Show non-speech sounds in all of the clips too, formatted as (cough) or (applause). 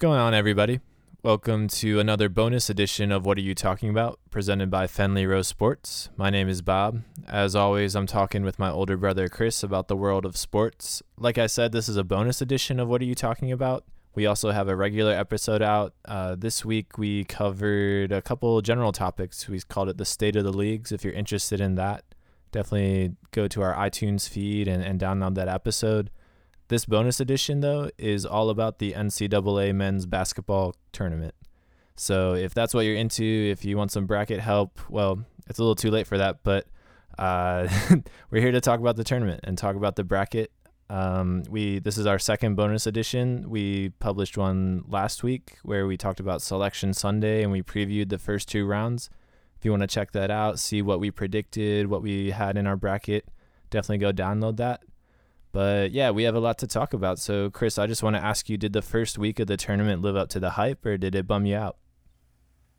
going on, everybody? Welcome to another bonus edition of What Are You Talking About, presented by Fenley Rose Sports. My name is Bob. As always, I'm talking with my older brother Chris about the world of sports. Like I said, this is a bonus edition of What Are You Talking About? We also have a regular episode out. Uh, this week, we covered a couple general topics. We called it the State of the Leagues. If you're interested in that, definitely go to our iTunes feed and, and download that episode. This bonus edition, though, is all about the NCAA men's basketball tournament. So if that's what you're into, if you want some bracket help, well, it's a little too late for that, but uh, (laughs) we're here to talk about the tournament and talk about the bracket. Um, we this is our second bonus edition. We published one last week where we talked about Selection Sunday and we previewed the first two rounds. If you want to check that out, see what we predicted, what we had in our bracket, definitely go download that. But yeah, we have a lot to talk about. So, Chris, I just want to ask you did the first week of the tournament live up to the hype or did it bum you out?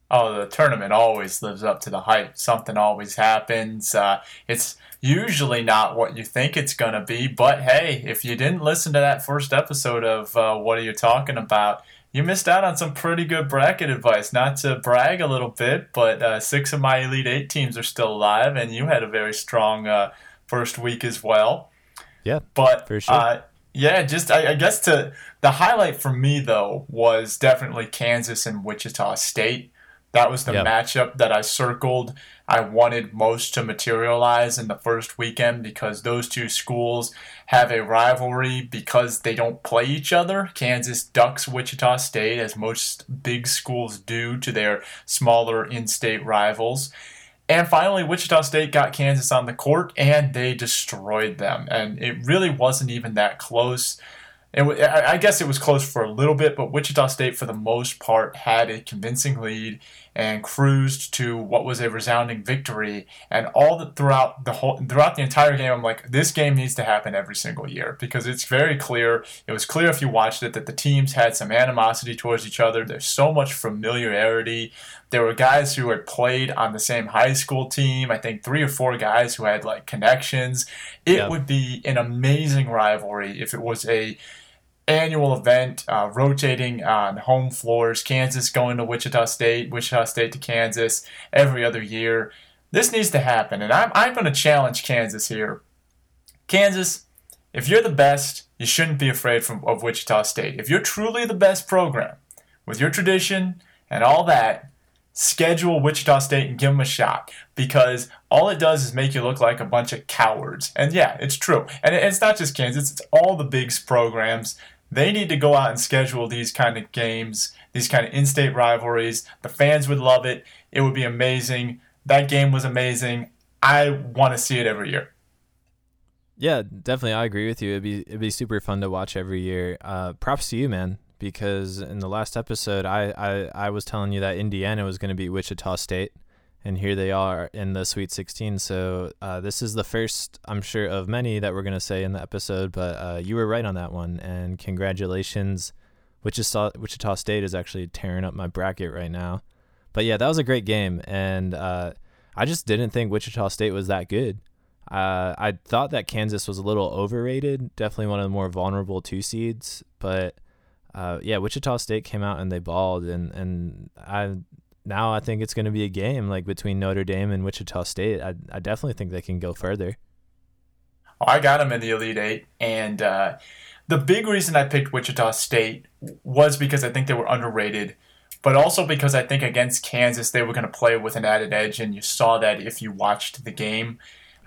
Oh, the tournament always lives up to the hype. Something always happens. Uh, it's usually not what you think it's going to be. But hey, if you didn't listen to that first episode of uh, What Are You Talking About, you missed out on some pretty good bracket advice. Not to brag a little bit, but uh, six of my Elite Eight teams are still alive, and you had a very strong uh, first week as well. Yeah, but for sure. Uh, yeah, just I, I, guess to the highlight for me though was definitely Kansas and Wichita State. That was the yep. matchup that I circled. I wanted most to materialize in the first weekend because those two schools have a rivalry because they don't play each other. Kansas ducks Wichita State, as most big schools do to their smaller in state rivals. And finally, Wichita State got Kansas on the court and they destroyed them. And it really wasn't even that close. It, I guess it was close for a little bit, but Wichita State, for the most part, had a convincing lead and cruised to what was a resounding victory. And all the, throughout the whole throughout the entire game, I'm like, this game needs to happen every single year because it's very clear. It was clear if you watched it that the teams had some animosity towards each other. There's so much familiarity. There were guys who had played on the same high school team. I think three or four guys who had like connections. It would be an amazing rivalry if it was a annual event, uh, rotating on home floors. Kansas going to Wichita State, Wichita State to Kansas every other year. This needs to happen, and I'm, I'm going to challenge Kansas here. Kansas, if you're the best, you shouldn't be afraid from, of Wichita State. If you're truly the best program, with your tradition and all that, schedule Wichita State and give them a shot because all it does is make you look like a bunch of cowards. And yeah, it's true. And it's not just Kansas, it's all the big programs. They need to go out and schedule these kind of games, these kind of in state rivalries. The fans would love it. It would be amazing. That game was amazing. I want to see it every year. Yeah, definitely. I agree with you. It'd be it'd be super fun to watch every year. Uh, props to you, man because in the last episode I, I, I was telling you that Indiana was going to beat Wichita State, and here they are in the Sweet 16. So uh, this is the first, I'm sure, of many that we're going to say in the episode, but uh, you were right on that one, and congratulations. Wichita, Wichita State is actually tearing up my bracket right now. But yeah, that was a great game, and uh, I just didn't think Wichita State was that good. Uh, I thought that Kansas was a little overrated, definitely one of the more vulnerable two seeds, but uh, yeah, Wichita State came out and they balled, and and I now I think it's going to be a game like between Notre Dame and Wichita State. I I definitely think they can go further. I got them in the Elite Eight, and uh, the big reason I picked Wichita State was because I think they were underrated, but also because I think against Kansas they were going to play with an added edge, and you saw that if you watched the game.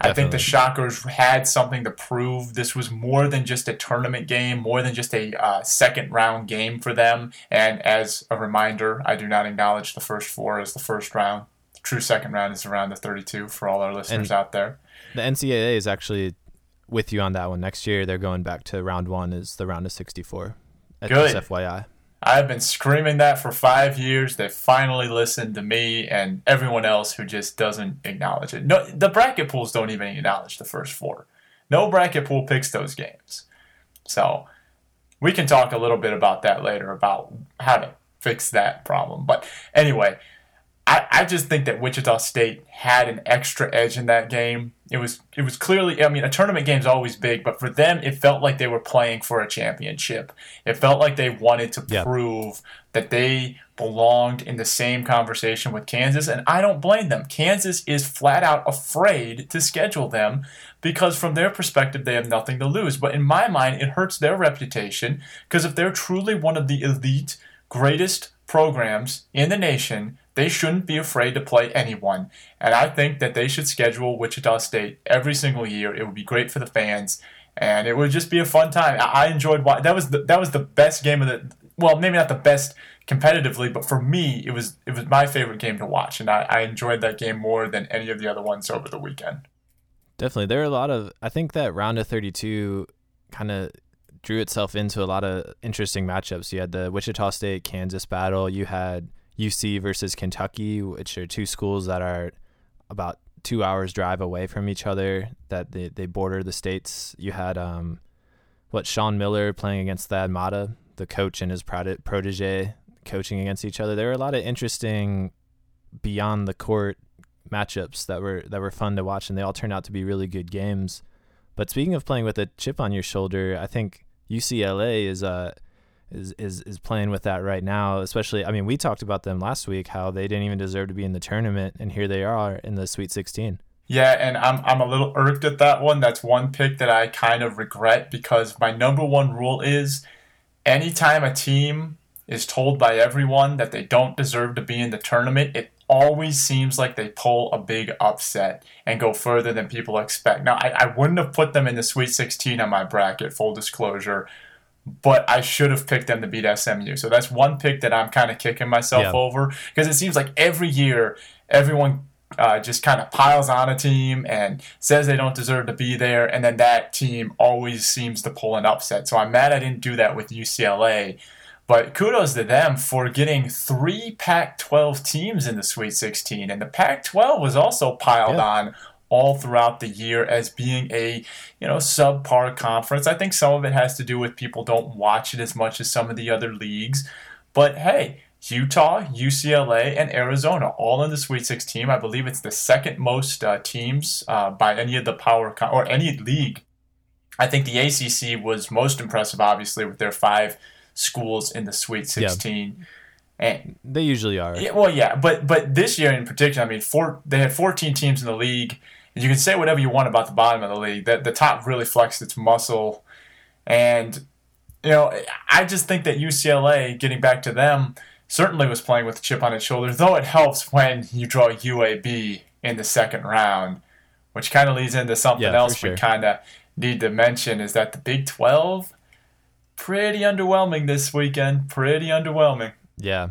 Definitely. I think the Shockers had something to prove. This was more than just a tournament game, more than just a uh, second round game for them. And as a reminder, I do not acknowledge the first four as the first round. The true second round is around the 32 for all our listeners and out there. The NCAA is actually with you on that one. Next year, they're going back to round one, is the round of 64. Good. FYI. I've been screaming that for five years. They finally listened to me and everyone else who just doesn't acknowledge it. No, the bracket pools don't even acknowledge the first four. No bracket pool picks those games. So we can talk a little bit about that later about how to fix that problem. But anyway, I, I just think that Wichita State had an extra edge in that game. It was it was clearly I mean a tournament game is always big, but for them it felt like they were playing for a championship. It felt like they wanted to yeah. prove that they belonged in the same conversation with Kansas, and I don't blame them. Kansas is flat out afraid to schedule them because from their perspective they have nothing to lose. But in my mind it hurts their reputation because if they're truly one of the elite greatest programs in the nation, they shouldn't be afraid to play anyone. And I think that they should schedule Wichita State every single year. It would be great for the fans, and it would just be a fun time. I, enjoyed that was the, that was the best game of the well, maybe not the best competitively, but for me, it was it was my favorite game to watch, and I, I enjoyed that game more than any of the other ones over the weekend. Definitely, there are a lot of. I think that round of thirty-two kind of drew itself into a lot of interesting matchups. You had the Wichita State Kansas battle. You had UC versus Kentucky, which are two schools that are about two hours drive away from each other. That they, they border the states. You had um, what Sean Miller playing against Thad Matta, the coach and his protege coaching against each other. There were a lot of interesting beyond the court matchups that were that were fun to watch, and they all turned out to be really good games. But speaking of playing with a chip on your shoulder, I think UCLA is uh is is is playing with that right now. Especially, I mean, we talked about them last week how they didn't even deserve to be in the tournament, and here they are in the Sweet 16. Yeah, and I'm I'm a little irked at that one. That's one pick that I kind of regret because my number one rule is anytime a team is told by everyone that they don't deserve to be in the tournament, it always seems like they pull a big upset and go further than people expect. Now, I, I wouldn't have put them in the Sweet 16 on my bracket, full disclosure, but I should have picked them to beat SMU. So that's one pick that I'm kind of kicking myself yeah. over because it seems like every year everyone uh, just kind of piles on a team and says they don't deserve to be there, and then that team always seems to pull an upset. So I'm mad I didn't do that with UCLA. But kudos to them for getting three Pac 12 teams in the Sweet 16. And the Pac 12 was also piled yeah. on all throughout the year as being a you know subpar conference. I think some of it has to do with people don't watch it as much as some of the other leagues. But hey, Utah, UCLA, and Arizona all in the Sweet 16. I believe it's the second most uh, teams uh, by any of the power con- or any league. I think the ACC was most impressive, obviously, with their five schools in the Sweet 16. Yeah. And they usually are. Yeah, well, yeah, but but this year in particular, I mean, four they had 14 teams in the league. You can say whatever you want about the bottom of the league. That the top really flexed its muscle, and you know, I just think that UCLA, getting back to them, certainly was playing with a chip on its shoulder. Though it helps when you draw UAB in the second round, which kind of leads into something yeah, else sure. we kind of need to mention is that the Big 12 pretty underwhelming this weekend. Pretty underwhelming. Yeah.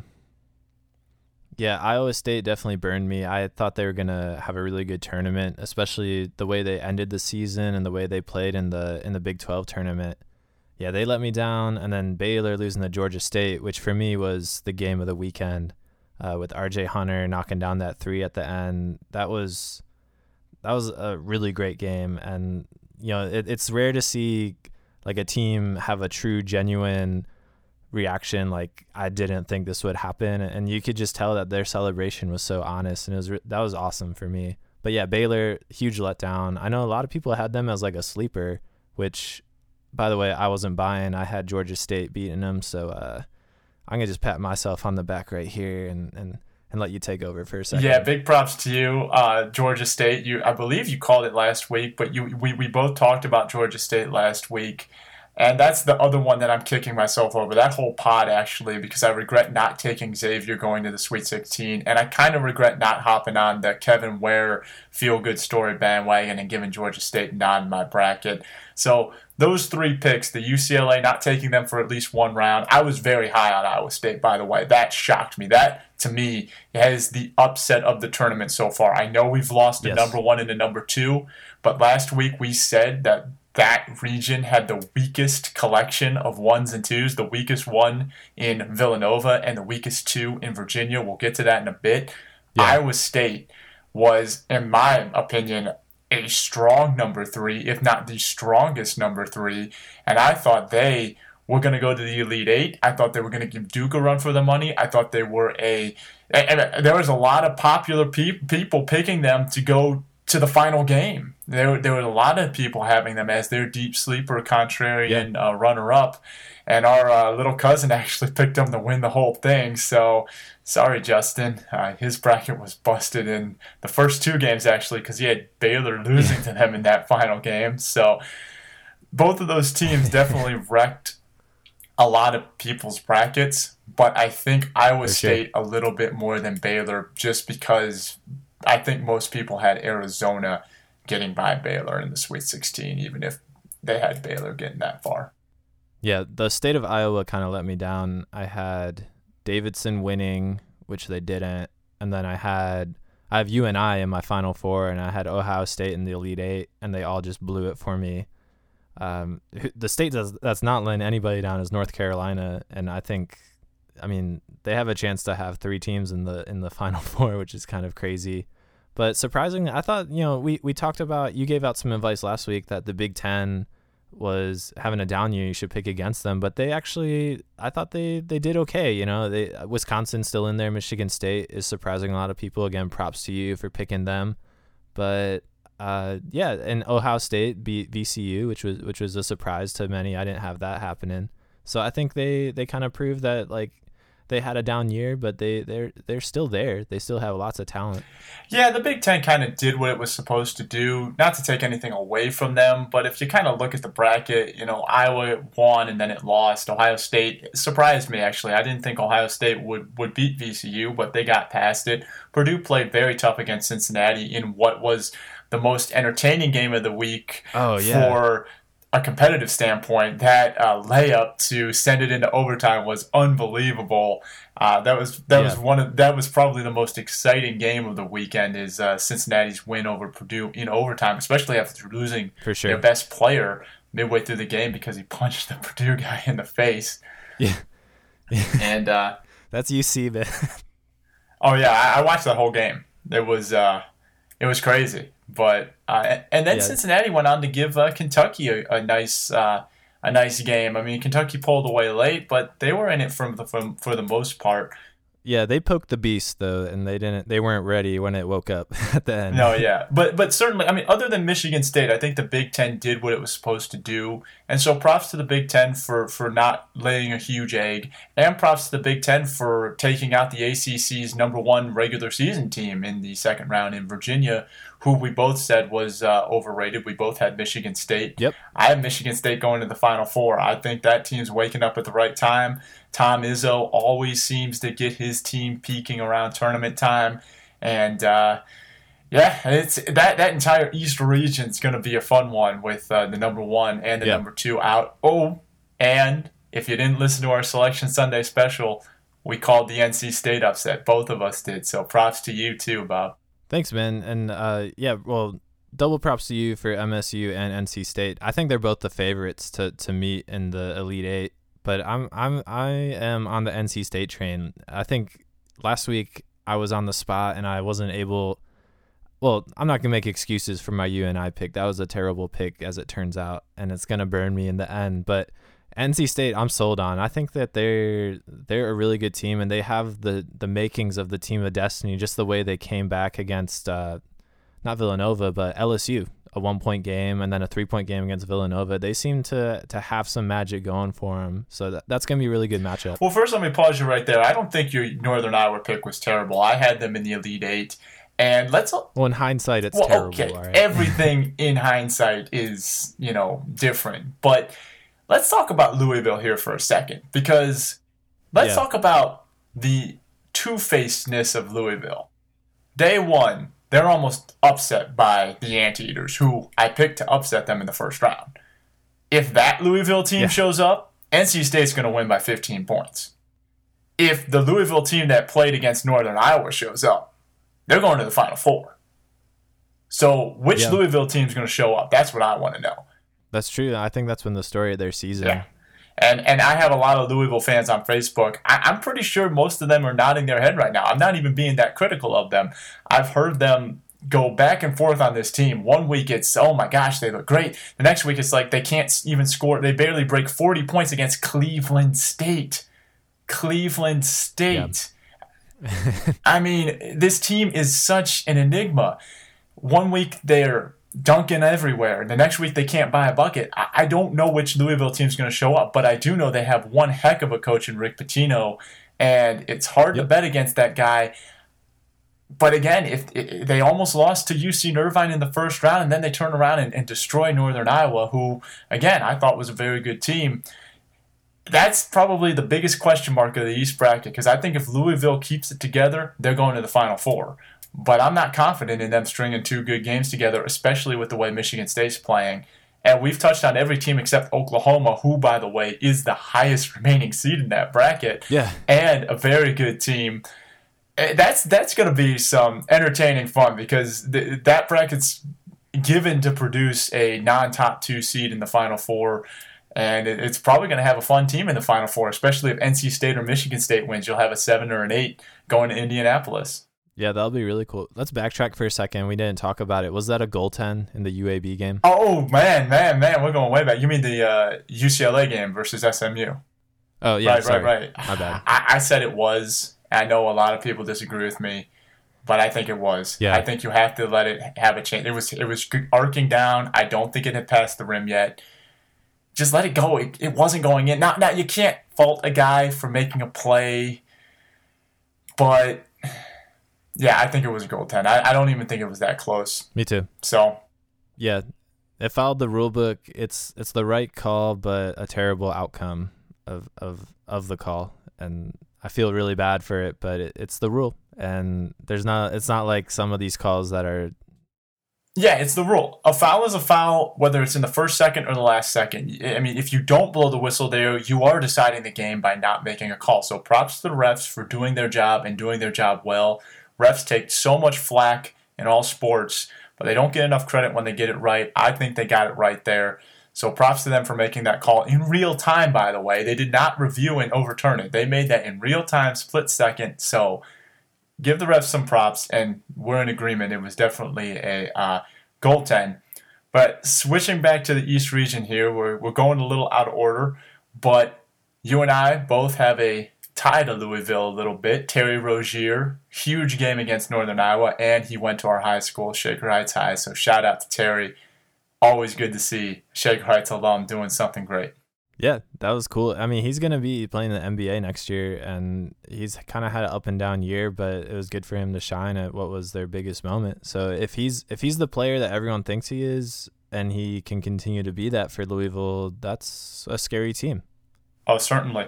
Yeah, Iowa State definitely burned me. I thought they were gonna have a really good tournament, especially the way they ended the season and the way they played in the in the Big Twelve tournament. Yeah, they let me down, and then Baylor losing to Georgia State, which for me was the game of the weekend, uh, with R.J. Hunter knocking down that three at the end. That was that was a really great game, and you know it, it's rare to see like a team have a true genuine reaction like I didn't think this would happen and you could just tell that their celebration was so honest and it was that was awesome for me. But yeah, Baylor huge letdown. I know a lot of people had them as like a sleeper, which by the way, I wasn't buying. I had Georgia State beating them, so uh, I'm going to just pat myself on the back right here and and and let you take over for a second. Yeah, big props to you, uh, Georgia State. You, I believe you called it last week, but you we, we both talked about Georgia State last week. And that's the other one that I'm kicking myself over. That whole pod, actually, because I regret not taking Xavier going to the Sweet 16. And I kind of regret not hopping on the Kevin Ware feel good story bandwagon and giving Georgia State nod in my bracket. So those three picks, the UCLA not taking them for at least one round. I was very high on Iowa State, by the way. That shocked me. That, to me, has the upset of the tournament so far. I know we've lost yes. a number one and a number two, but last week we said that that region had the weakest collection of ones and twos, the weakest one in Villanova and the weakest two in Virginia. We'll get to that in a bit. Yeah. Iowa State was, in my opinion, a strong number three, if not the strongest number three. And I thought they were going to go to the Elite Eight. I thought they were going to give Duke a run for the money. I thought they were a, and there was a lot of popular pe- people picking them to go to the final game. There, there were a lot of people having them as their deep sleeper, contrarian yeah. uh, runner up. And our uh, little cousin (laughs) actually picked them to win the whole thing. So sorry, Justin. Uh, his bracket was busted in the first two games, actually, because he had Baylor losing to them in that final game. So both of those teams (laughs) definitely wrecked a lot of people's brackets, but I think Iowa sure. State a little bit more than Baylor just because I think most people had Arizona getting by Baylor in the Sweet 16, even if they had Baylor getting that far. Yeah, the state of Iowa kind of let me down. I had Davidson winning, which they didn't, and then I had I have UNI in my Final Four, and I had Ohio State in the Elite Eight, and they all just blew it for me. Um, the state does, that's not letting anybody down is North Carolina, and I think, I mean, they have a chance to have three teams in the in the (laughs) Final Four, which is kind of crazy. But surprisingly, I thought you know we we talked about you gave out some advice last week that the Big Ten was having a down year, you should pick against them. But they actually, I thought they they did okay. You know, they Wisconsin still in there. Michigan State is surprising a lot of people. Again, props to you for picking them. But uh, yeah, and Ohio State beat VCU, which was which was a surprise to many. I didn't have that happening. So I think they they kind of proved that like they had a down year, but they they're they're still there. They still have lots of talent. Yeah, the Big Ten kind of did what it was supposed to do. Not to take anything away from them, but if you kind of look at the bracket, you know, Iowa won and then it lost. Ohio State surprised me actually. I didn't think Ohio State would would beat VCU, but they got past it. Purdue played very tough against Cincinnati in what was the most entertaining game of the week oh, yeah. for a competitive standpoint, that uh, layup to send it into overtime was unbelievable. Uh, that was that yeah. was one of that was probably the most exciting game of the weekend. Is uh, Cincinnati's win over Purdue in overtime, especially after losing For sure. their best player midway through the game because he (laughs) punched the Purdue guy in the face. Yeah, (laughs) and uh, that's UC, man. (laughs) oh yeah, I, I, watched the whole game. It was uh, it was crazy. But uh, and then yeah. Cincinnati went on to give uh, Kentucky a, a nice uh, a nice game. I mean, Kentucky pulled away late, but they were in it from the from, for the most part. Yeah, they poked the beast though, and they didn't. They weren't ready when it woke up (laughs) at the end. No, yeah, but but certainly, I mean, other than Michigan State, I think the Big Ten did what it was supposed to do, and so props to the Big Ten for for not laying a huge egg, and props to the Big Ten for taking out the ACC's number one regular season team in the second round in Virginia, who we both said was uh, overrated. We both had Michigan State. Yep. I have Michigan State going to the Final Four. I think that team's waking up at the right time. Tom Izzo always seems to get his team peaking around tournament time, and uh, yeah, it's that that entire East region is going to be a fun one with uh, the number one and the yep. number two out. Oh, and if you didn't listen to our Selection Sunday special, we called the NC State upset. Both of us did. So props to you too, Bob. Thanks, man. And uh, yeah, well, double props to you for MSU and NC State. I think they're both the favorites to, to meet in the Elite Eight. But I'm I'm I am on the NC State train. I think last week I was on the spot and I wasn't able. Well, I'm not gonna make excuses for my UNI pick. That was a terrible pick, as it turns out, and it's gonna burn me in the end. But NC State, I'm sold on. I think that they're they're a really good team, and they have the the makings of the team of destiny. Just the way they came back against uh, not Villanova, but LSU, a one point game, and then a three point game against Villanova. They seem to to have some magic going for them. So that, that's gonna be a really good matchup. Well, first let me pause you right there. I don't think your Northern Iowa pick was terrible. I had them in the Elite Eight. And let's. Well, in hindsight, it's well, terrible. Okay. Everything in hindsight is, you know, different. But let's talk about Louisville here for a second because let's yeah. talk about the two facedness of Louisville. Day one, they're almost upset by the Anteaters, who I picked to upset them in the first round. If that Louisville team yeah. shows up, NC State's going to win by 15 points. If the Louisville team that played against Northern Iowa shows up, they're going to the Final Four. So, which yeah. Louisville team is going to show up? That's what I want to know. That's true. I think that's when the story of their season. Yeah. And and I have a lot of Louisville fans on Facebook. I, am pretty sure most of them are nodding their head right now. I'm not even being that critical of them. I've heard them go back and forth on this team. One week it's oh my gosh they look great. The next week it's like they can't even score. They barely break 40 points against Cleveland State. Cleveland State. (laughs) I mean, this team is such an enigma. One week they're dunking everywhere. The next week they can't buy a bucket. I, don't know which Louisville team's going to show up, but I do know they have one heck of a coach in Rick Pitino, and it's hard yep. to bet against that guy. But again, if, if, they almost lost to UC Irvine in the first round, and then they turn around and, and destroy Northern Iowa, who again I thought was a very good team. That's probably the biggest question mark of the East bracket because I think if Louisville keeps it together, they're going to the Final Four. But I'm not confident in them stringing two good games together, especially with the way Michigan State's playing. And we've touched on every team except Oklahoma, who, by the way, is the highest (laughs) remaining seed in that bracket. Yeah. And a very good team. Eh, that's that's going to be some entertaining fun because th- that bracket's given to produce a non-top two seed in the Final Four, and it, it's probably going to have a fun team in the Final Four, especially if NC State or Michigan State wins. You'll have a seven or an eight going to Indianapolis. Yeah, that'll be really cool. Let's backtrack for a second. We didn't talk about it. Was that a goaltend in the UAB game? Oh man, man, man, we're going way back. You mean the uh, UCLA game versus SMU? Oh yeah, right, sorry. right, right. My bad. I, I said it was. I know a lot of people disagree with me, but I think it was. Yeah. I think you have to let it have a chance. It was it was arcing down. I don't think it had passed the rim yet. Just let it go. It, it wasn't going in. Now, now you can't fault a guy for making a play, but yeah, I think it was a goaltend. I, I don't even think it was that close. Me too. So, yeah, it followed the rule book. It's it's the right call, but a terrible outcome of of of the call, and I feel really bad for it. But it, it's the rule, and there's not. It's not like some of these calls that are. Yeah, it's the rule. A foul is a foul, whether it's in the first second or the last second. I mean, if you don't blow the whistle there, you are deciding the game by not making a call. So props to the refs for doing their job and doing their job well. Refs take so much flack in all sports, but they don't get enough credit when they get it right. I think they got it right there. So props to them for making that call in real time, by the way. They did not review and overturn it. They made that in real time, split second. So give the refs some props, and we're in agreement. It was definitely a uh, goaltend. But switching back to the East region here, we're, we're going a little out of order, but you and I both have a tie to Louisville a little bit. Terry Rozier, huge game against Northern Iowa, and he went to our high school, Shaker Heights High. So shout out to Terry. Always good to see Shaker Heights alum doing something great. Yeah, that was cool. I mean, he's going to be playing the NBA next year, and he's kind of had an up and down year, but it was good for him to shine at what was their biggest moment. So if he's if he's the player that everyone thinks he is, and he can continue to be that for Louisville, that's a scary team. Oh, certainly.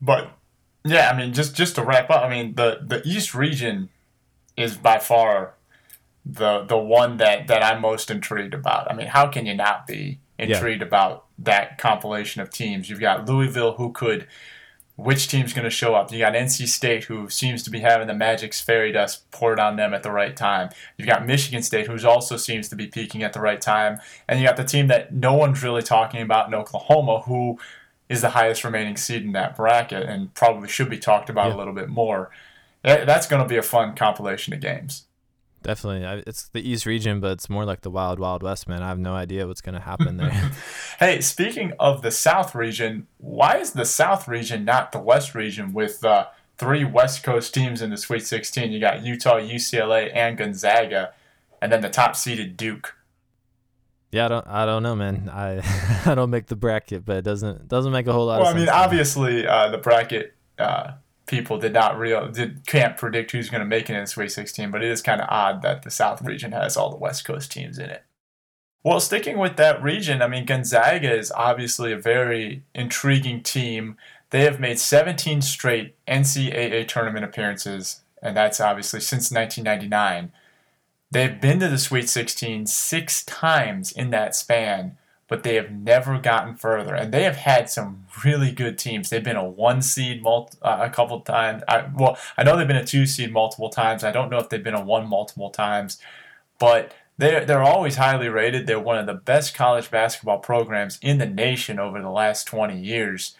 But yeah, I mean, just just to wrap up, I mean, the the East region is by far the the one that that I'm most intrigued about. I mean, how can you not be intrigued yeah. about that compilation of teams? You've got Louisville, who could. Which team's going to show up? You got NC State, who seems to be having the Magic's fairy dust poured on them at the right time. You've got Michigan State, who also seems to be peaking at the right time, and you got the team that no one's really talking about in Oklahoma, who is the highest remaining seed in that bracket and probably should be talked about yeah. a little bit more. That's going to be a fun compilation of games. Definitely. It's the East region, but it's more like the Wild Wild West, man. I have no idea what's going to happen there. (laughs) (laughs) hey, speaking of the South region, why is the South region not the West region with uh, three West Coast teams in the Sweet 16? You got Utah, UCLA, and Gonzaga, and then the top seeded Duke. Yeah, I don't, I don't know, man. I, (laughs) I don't make the bracket, but it doesn't, doesn't make a whole lot. Of sense. Well, I mean, obviously, uh, the bracket uh, people did not real, did can't predict who's going to make it in the Sweet 16, but it is kind of odd that the South region has all the West Coast teams in it. Well, sticking with that region, I mean, Gonzaga is obviously a very intriguing team. They have made 17 straight NCAA tournament appearances, and that's obviously since 1999. They've been to the Sweet 16 six times in that span, but they have never gotten further. And they have had some really good teams. They've been a one seed uh, a couple times. I, well, I know they've been a two seed multiple times. I don't know if they've been a one multiple times, but they're, they're always highly rated. They're one of the best college basketball programs in the nation over the last 20 years,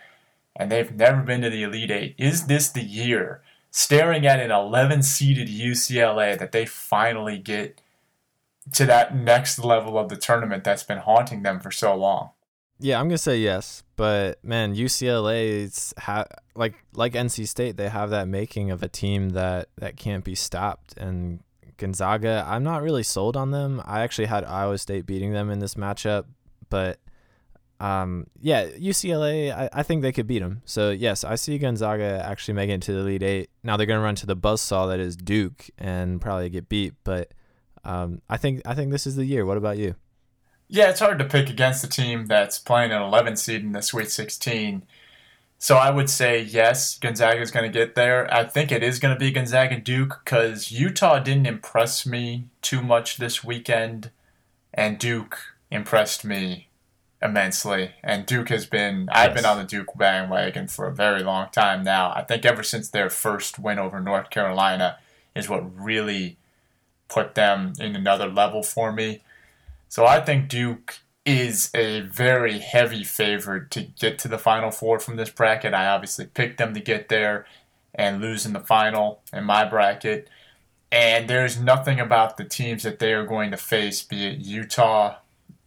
and they've never been to the Elite Eight. Is this the year? Staring at an 11 seeded UCLA that they finally get to that next level of the tournament that's been haunting them for so long. Yeah, I'm gonna say yes, but man, UCLA's ha- like like NC State, they have that making of a team that that can't be stopped. And Gonzaga, I'm not really sold on them. I actually had Iowa State beating them in this matchup, but um, yeah, UCLA, I, I think they could beat them. So yes, I see Gonzaga actually making it to the Elite Eight. Now they're gonna run to the buzzsaw that is Duke and probably get beat, but um, I think I think this is the year. What about you? Yeah, it's hard to pick against a team that's playing an 11 seed in the Sweet 16. So I would say yes, Gonzaga is going to get there. I think it is going to be Gonzaga Duke because Utah didn't impress me too much this weekend, and Duke impressed me immensely. And Duke has been, yes. I've been on the Duke bandwagon for a very long time now. I think ever since their first win over North Carolina is what really put them in another level for me. So I think Duke is a very heavy favorite to get to the Final Four from this bracket. I obviously picked them to get there and lose in the final in my bracket. And there's nothing about the teams that they are going to face, be it Utah,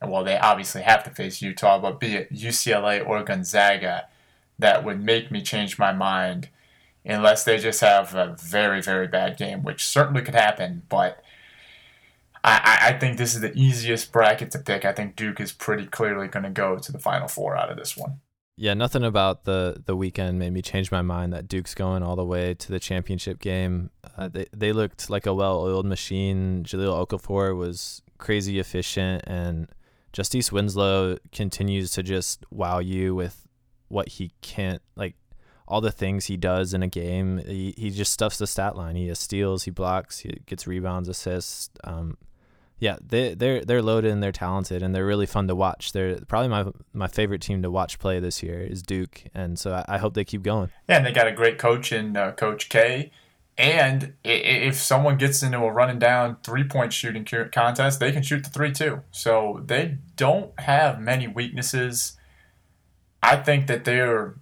well, they obviously have to face Utah, but be it UCLA or Gonzaga, that would make me change my mind unless they just have a very, very bad game, which certainly could happen. But I, I think this is the easiest bracket to pick. I think Duke is pretty clearly going to go to the Final Four out of this one. Yeah, nothing about the the weekend made me change my mind that Duke's going all the way to the championship game. Uh, they they looked like a well-oiled machine. Jahlil Okafor was crazy efficient, and Justice Winslow continues to just wow you with what he can't like all the things he does in a game. He he just stuffs the stat line. He steals, he blocks, he gets rebounds, assists. Um, yeah, they they're they're loaded and they're talented and they're really fun to watch. They're probably my my favorite team to watch play this year is Duke, and so I, I hope they keep going. Yeah, and they got a great coach in uh, Coach K. And if someone gets into a running down three point shooting contest, they can shoot the three too. So they don't have many weaknesses. I think that they're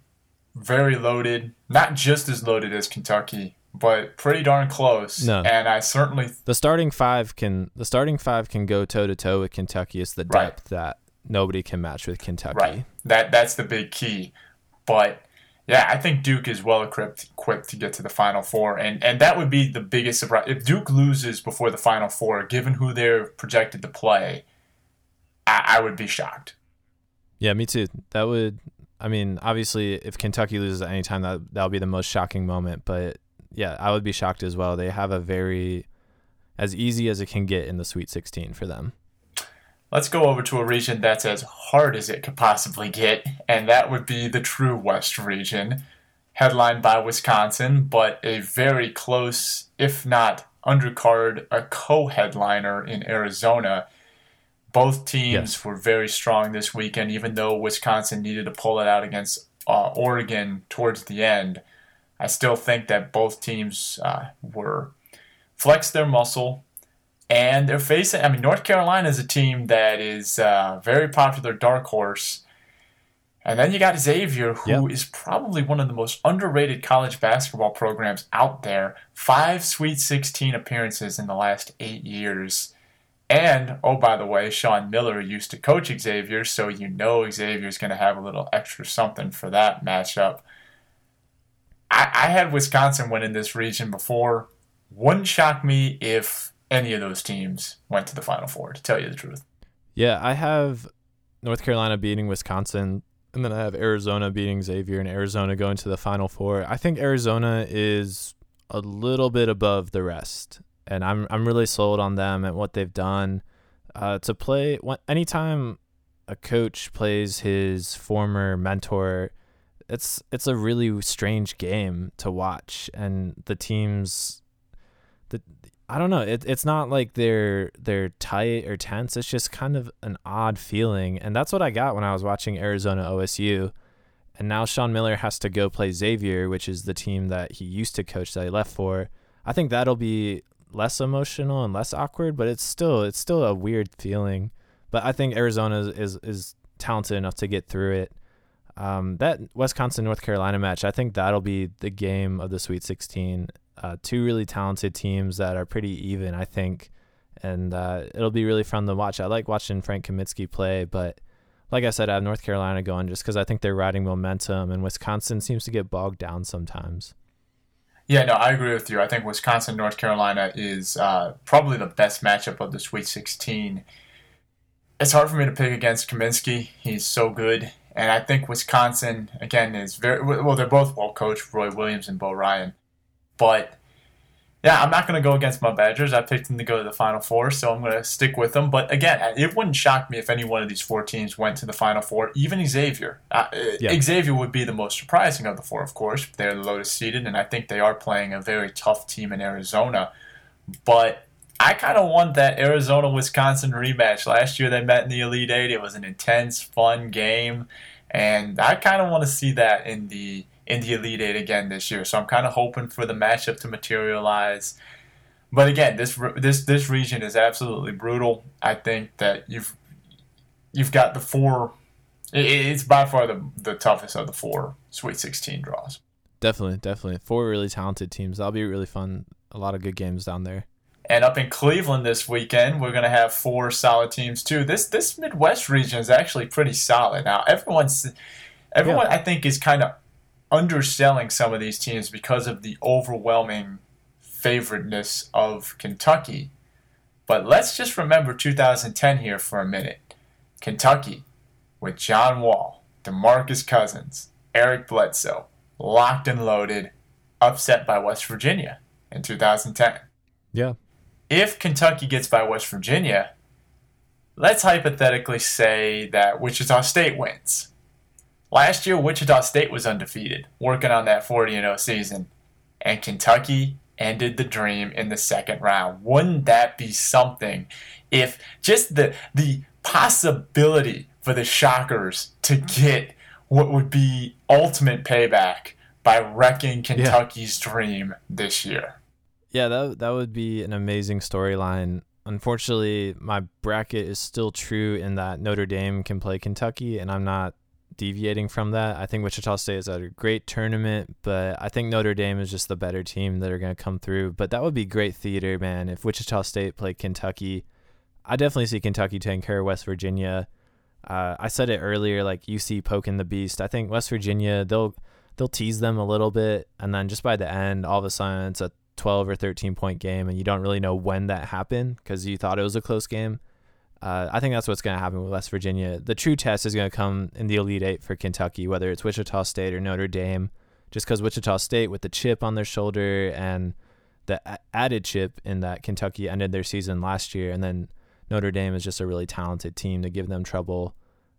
very loaded, not just as loaded as Kentucky, but pretty darn close. No. And I certainly the starting five can the starting five can go toe to toe with Kentucky. It's the depth right. that nobody can match with Kentucky. Right. That that's the big key. But yeah, I think Duke is well equipped equipped to get to the Final Four, and and that would be the biggest surprise if Duke loses before the Final Four, given who they're projected to play. I, I would be shocked. Yeah, me too. That would. I mean, obviously, if Kentucky loses at any time, that that'll be the most shocking moment. But yeah, I would be shocked as well. They have a very as easy as it can get in the Sweet 16 for them. Let's go over to a region that's as hard as it could possibly get, and that would be the True West region, headlined by Wisconsin, but a very close, if not undercard, a co-headliner in Arizona. Both teams yes. were very strong this weekend, even though Wisconsin needed to pull it out against uh, Oregon towards the end. I still think that both teams uh, were flexed their muscle, and they're facing. I mean, North Carolina is a team that is uh, very popular dark horse. And then you got Xavier, who yep. is probably one of the most underrated college basketball programs out there. Five Sweet 16 appearances in the last eight years. And, oh, by the way, Sean Miller used to coach Xavier, so you know Xavier's going to have a little extra something for that matchup. I, I had Wisconsin winning this region before. Wouldn't shock me if any of those teams went to the Final Four, to tell you the truth. Yeah, I have North Carolina beating Wisconsin, and then I have Arizona beating Xavier, and Arizona going to the Final Four. I think Arizona is a little bit above the rest, and I'm I'm really sold on them and what they've done. Uh, to play anytime a coach plays his former mentor it's it's a really strange game to watch, and the teams, I don't know. It, it's not like they're they're tight or tense. It's just kind of an odd feeling, and that's what I got when I was watching Arizona OSU. And now Sean Miller has to go play Xavier, which is the team that he used to coach that he left for. I think that'll be less emotional and less awkward, but it's still it's still a weird feeling. But I think Arizona is is, is talented enough to get through it. Um, that Wisconsin North Carolina match, I think that'll be the game of the Sweet 16. Uh, two really talented teams that are pretty even, I think, and uh, it'll be really fun to watch. I like watching Frank Kaminsky play, but like I said, I have North Carolina going just because I think they're riding momentum, and Wisconsin seems to get bogged down sometimes. Yeah, no, I agree with you. I think Wisconsin North Carolina is uh, probably the best matchup of the Sweet 16. It's hard for me to pick against Kaminsky. He's so good. And I think Wisconsin, again, is very well, they're both well coached, Roy Williams and Bo Ryan. But yeah, I'm not going to go against my Badgers. I picked them to go to the Final Four, so I'm going to stick with them. But again, it wouldn't shock me if any one of these four teams went to the Final Four, even Xavier. Uh, yeah. Xavier would be the most surprising of the four, of course. They're the lowest seeded, and I think they are playing a very tough team in Arizona. But I kind of want that Arizona Wisconsin rematch. Last year they met in the Elite Eight. It was an intense, fun game, and I kind of want to see that in the in the Elite Eight again this year. So I'm kind of hoping for the matchup to materialize. But again, this this this region is absolutely brutal. I think that you've you've got the four. It's by far the the toughest of the four Sweet 16 draws. Definitely, definitely, four really talented teams. That'll be really fun. A lot of good games down there. And up in Cleveland this weekend, we're going to have four solid teams too. This this Midwest region is actually pretty solid. Now, everyone's everyone yeah. I think is kind of underselling some of these teams because of the overwhelming favoriteness of Kentucky. But let's just remember 2010 here for a minute. Kentucky, with John Wall, DeMarcus Cousins, Eric Bledsoe, locked and loaded, upset by West Virginia in 2010. Yeah. If Kentucky gets by West Virginia, let's hypothetically say that Wichita State wins. Last year, Wichita State was undefeated, working on that 40 0 season, and Kentucky ended the dream in the second round. Wouldn't that be something if just the the possibility for the Shockers to mm-hmm. get what would be ultimate payback by wrecking Kentucky's yeah. dream this year? Yeah, that that would be an amazing storyline. Unfortunately, my bracket is still true in that Notre Dame can play Kentucky, and I'm not deviating from that. I think Wichita State is a great tournament, but I think Notre Dame is just the better team that are going to come through. But that would be great theater, man. If Wichita State played Kentucky, I definitely see Kentucky taking care of West Virginia. Uh, I said it earlier, like UC poking the beast. I think West Virginia they'll they'll tease them a little bit, and then just by the end, all of a sudden it's a 12 or 13 point game, and you don't really know when that happened because you thought it was a close game. Uh, I think that's what's going to happen with West Virginia. The true test is going to come in the Elite Eight for Kentucky, whether it's Wichita State or Notre Dame, just because Wichita State, with the chip on their shoulder and the a- added chip in that Kentucky ended their season last year, and then Notre Dame is just a really talented team to give them trouble.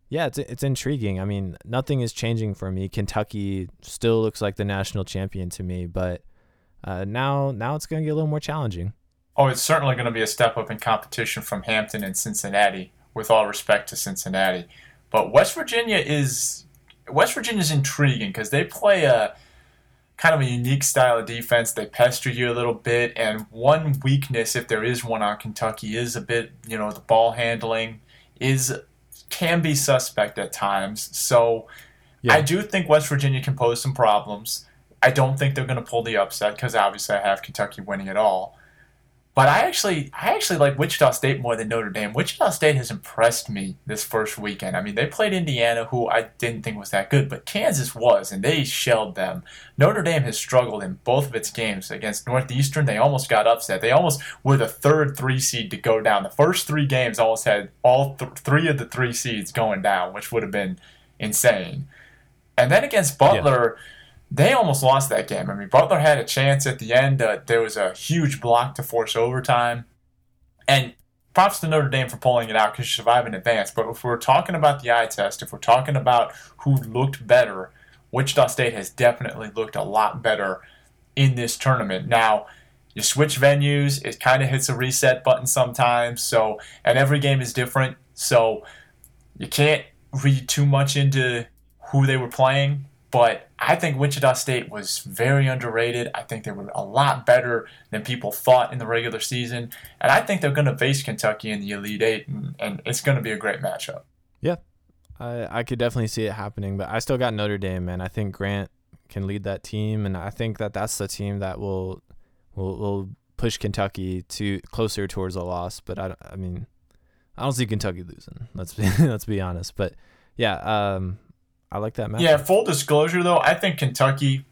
Yeah, it's it's intriguing. I mean, nothing is changing for me. Kentucky still looks like the national champion to me, but uh, now now it's going to get a little more challenging. Oh, it's certainly going to be a step up in competition from Hampton and Cincinnati, with all respect to Cincinnati. But West Virginia is West Virginia is intriguing because they play a kind of a unique style of defense. They pester you a little bit, and one weakness, if there is one on Kentucky, is a bit you know the ball handling is can be suspect at times. So yeah. I do think West Virginia can pose some problems. I don't think they're going to pull the upset because obviously I have Kentucky winning it all. But I actually, I actually like Wichita State more than Notre Dame. Wichita State has impressed me this first weekend. I mean, they played Indiana, who I didn't think was that good, but Kansas was, and they shelled them. Notre Dame has struggled in both of its games against Northeastern. They almost got upset. They almost were the third three seed to go down. The first three games almost had all th- three of the three seeds going down, which would have been insane. And then against Butler. Yeah they almost lost that game. I mean, Butler had a chance at the end. Uh, there was a huge block to force overtime. And props to Notre Dame for pulling it out because you survived in advance. But if we're talking about the eye test, if we're talking about who looked better, Wichita State has definitely looked a lot better in this tournament. Now, you switch venues, it kind of hits a reset button sometimes. So, and every game is different. So, you can't read too much into who they were playing. But I think Wichita State was very underrated. I think they were a lot better than people thought in the regular season. And I think they're going to face Kentucky in the Elite Eight, and, and it's going to be a great matchup. Yeah, I, I could definitely see it happening, but I still got Notre Dame, man. I think Grant can lead that team, and I think that that's the team that will will, will push Kentucky to closer towards a loss. But I, I mean, I don't see Kentucky losing. Let's be (laughs) let's be honest. But yeah, um, I like that match. Yeah, full disclosure though, I think Kentucky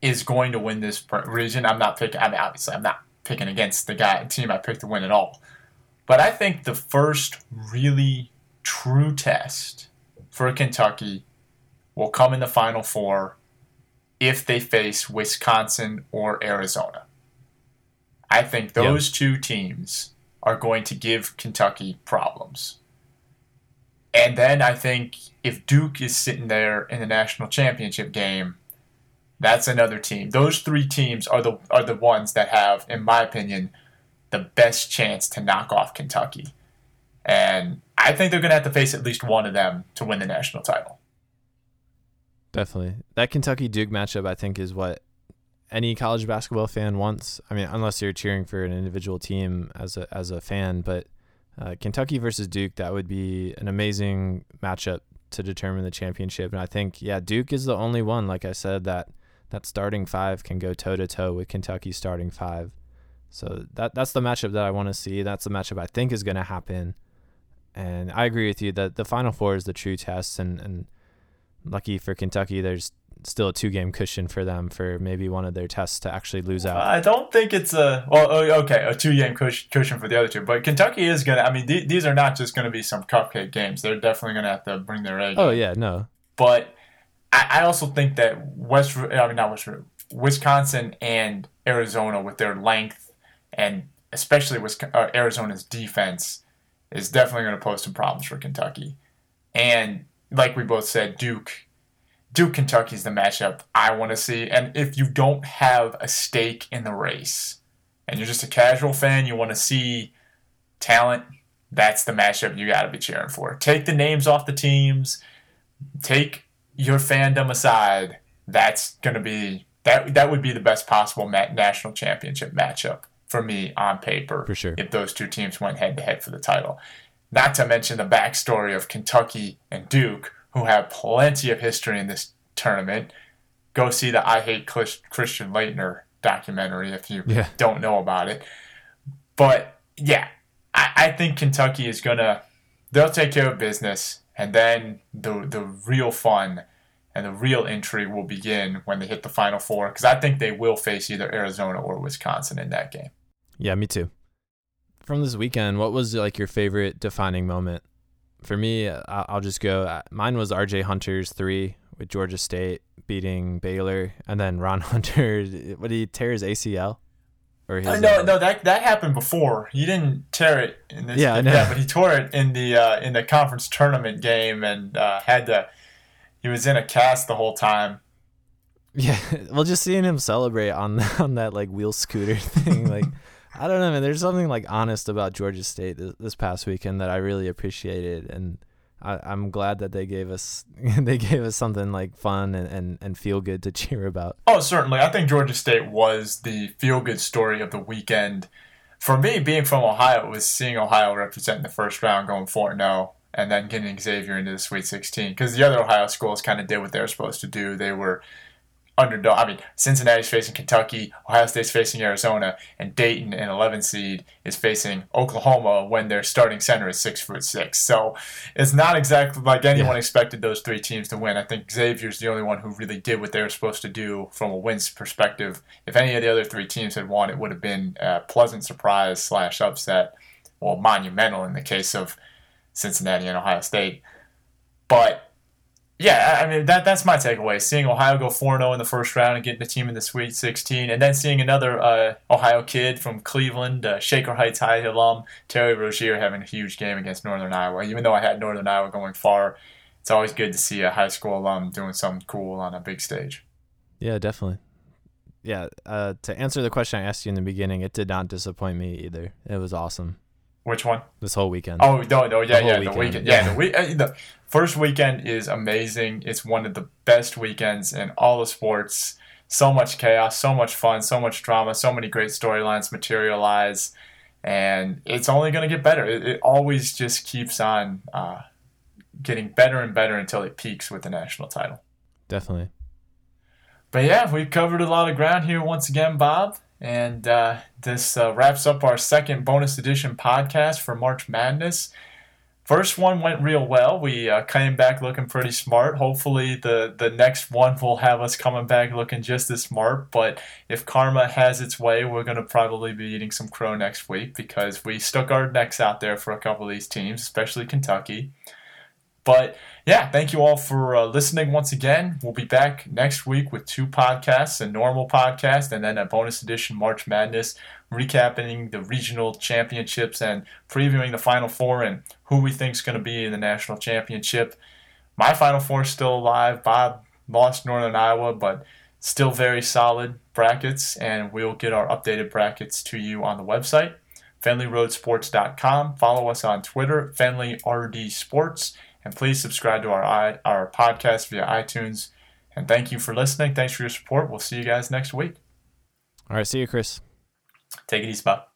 is going to win this region. I'm not picking. I mean, obviously, I'm not picking against the guy team I picked to win at all. But I think the first really true test for Kentucky will come in the Final Four if they face Wisconsin or Arizona. I think those yep. two teams are going to give Kentucky problems. And then I think if Duke is sitting there in the national championship game, that's another team. Those three teams are the are the ones that have, in my opinion, the best chance to knock off Kentucky. And I think they're going to have to face at least one of them to win the national title. Definitely. That Kentucky Duke matchup, I think, is what any college basketball fan wants. I mean, unless you're cheering for an individual team as a as a fan, but uh, Kentucky versus Duke, that would be an amazing matchup to determine the championship. And I think, yeah, Duke is the only one, like I said, that that starting five can go toe to toe with Kentucky's starting five. So that that's the matchup that I want to see. That's the matchup I think is going to happen. And I agree with you that the Final Four is the true test, and and lucky for Kentucky, there's still a two game cushion for them for maybe one of their tests to actually lose out. I don't think it's a well, oh, okay, a two game cushion for the other two, but Kentucky is gonna. I mean, th- these are not just gonna be some cupcake games. They're definitely gonna have to bring their egg. Oh yeah, no. But I, I also think that West, I mean not West, Wisconsin and Arizona with their length and especially with uh, Arizona's defense is definitely going to pose some problems for Kentucky. And like we both said, Duke, Duke Kentucky is the matchup I want to see. And if you don't have a stake in the race and you're just a casual fan, you want to see talent, that's the matchup you got to be cheering for. Take the names off the teams, take your fandom aside. That's going to be that that would be the best possible national championship matchup for me on paper. For sure. If those two teams went head to head for the title. Not to mention the backstory of Kentucky and Duke, who have plenty of history in this tournament. Go see the I Hate Christian Laettner documentary if you yeah. don't know about it. But yeah, I, I think Kentucky is gonna they'll take care of business, and then the the real fun and the real intrigue will begin when they hit the Final Four because I think they will face either Arizona or Wisconsin in that game. Yeah, me too. From this weekend, what was like your favorite defining moment? For me, I'll just go. Uh, mine was R.J. Hunter's three with Georgia State beating Baylor, and then Ron (laughs) Hunter. What did he tear his ACL? Or his, uh, no, uh, no, that that happened before. He didn't tear it in this. Yeah, yeah, but he tore it in the uh, in the conference tournament game and uh, had to he was in a cast the whole time. Yeah, (laughs) well, just seeing him celebrate on (laughs) on that like wheel scooter thing, like I don't know, man. There's something like honest about Georgia State this, this past weekend that I really appreciated, and I, am glad that they gave us (laughs) they gave us something like fun and, and, and feel good to (laughs) cheer about. Oh, certainly. I think Georgia State was the feel good story of the weekend. For me, being from Ohio, was seeing Ohio represent the first round, going four zero oh, and then getting Xavier into the Sweet 16 because the other Ohio schools kind of did what they were supposed to do. They were underdog. I mean, Cincinnati's facing Kentucky, Ohio State's facing Arizona, and Dayton, an 11 seed, is facing Oklahoma when their starting center is six foot six. So it's not exactly like anyone yeah. expected those three teams to win. I think Xavier's the only one who really did what they were supposed to do from a wins perspective. If any of the other three teams had won, it would have been a pleasant surprise slash upset, well, monumental in the case of Cincinnati and Ohio State. But yeah, I mean that that's my takeaway. Seeing Ohio go 4-0 in the first round and getting the team in the Sweet 16, and then seeing another uh, Ohio kid from Cleveland, uh, Shaker Heights High alum Terry Rozier having a huge game against Northern Iowa. Even though I had Northern Iowa going far, it's always good to see a high school alum doing something cool on a big stage. Yeah, definitely. Yeah, uh, to answer the question I asked you in the beginning, it did not disappoint me either. It was awesome. Which one? This whole weekend. Oh no, no, yeah, the yeah, weekend. the weekend. Yeah, the week. Uh, the first weekend is amazing. It's one of the best weekends in all the sports. So much chaos, so much fun, so much drama, so many great storylines materialize, and it's only going to get better. It, it, always just keeps on uh, getting better and better until it peaks with the national title. Definitely. But yeah, we've covered a lot of ground here once again, Bob And uh, this uh, wraps up our second bonus edition podcast for March Madness. First one went real well. We uh, came back looking pretty smart. Hopefully, the, the next one will have us coming back looking just as smart. But if karma has its way, we're going to probably be eating some crow next week because we stuck our necks out there for a couple of these teams, especially Kentucky. But yeah, thank you all for uh, listening once again. We'll be back next week with two podcasts a normal podcast and then a bonus edition March Madness, recapping the regional championships and previewing the Final Four and who we think is going to be in the national championship. My Final Four is still alive. Bob lost Northern Iowa, but still very solid brackets, and we'll get our updated brackets to you on the website, FenleyRoadSports.com. Follow us on Twitter, FenleyRD Sports and please subscribe to our our podcast via iTunes. And thank you for listening. Thanks for your support. We'll see you guys next week. All right. See you, Chris. Take it easy, Bob.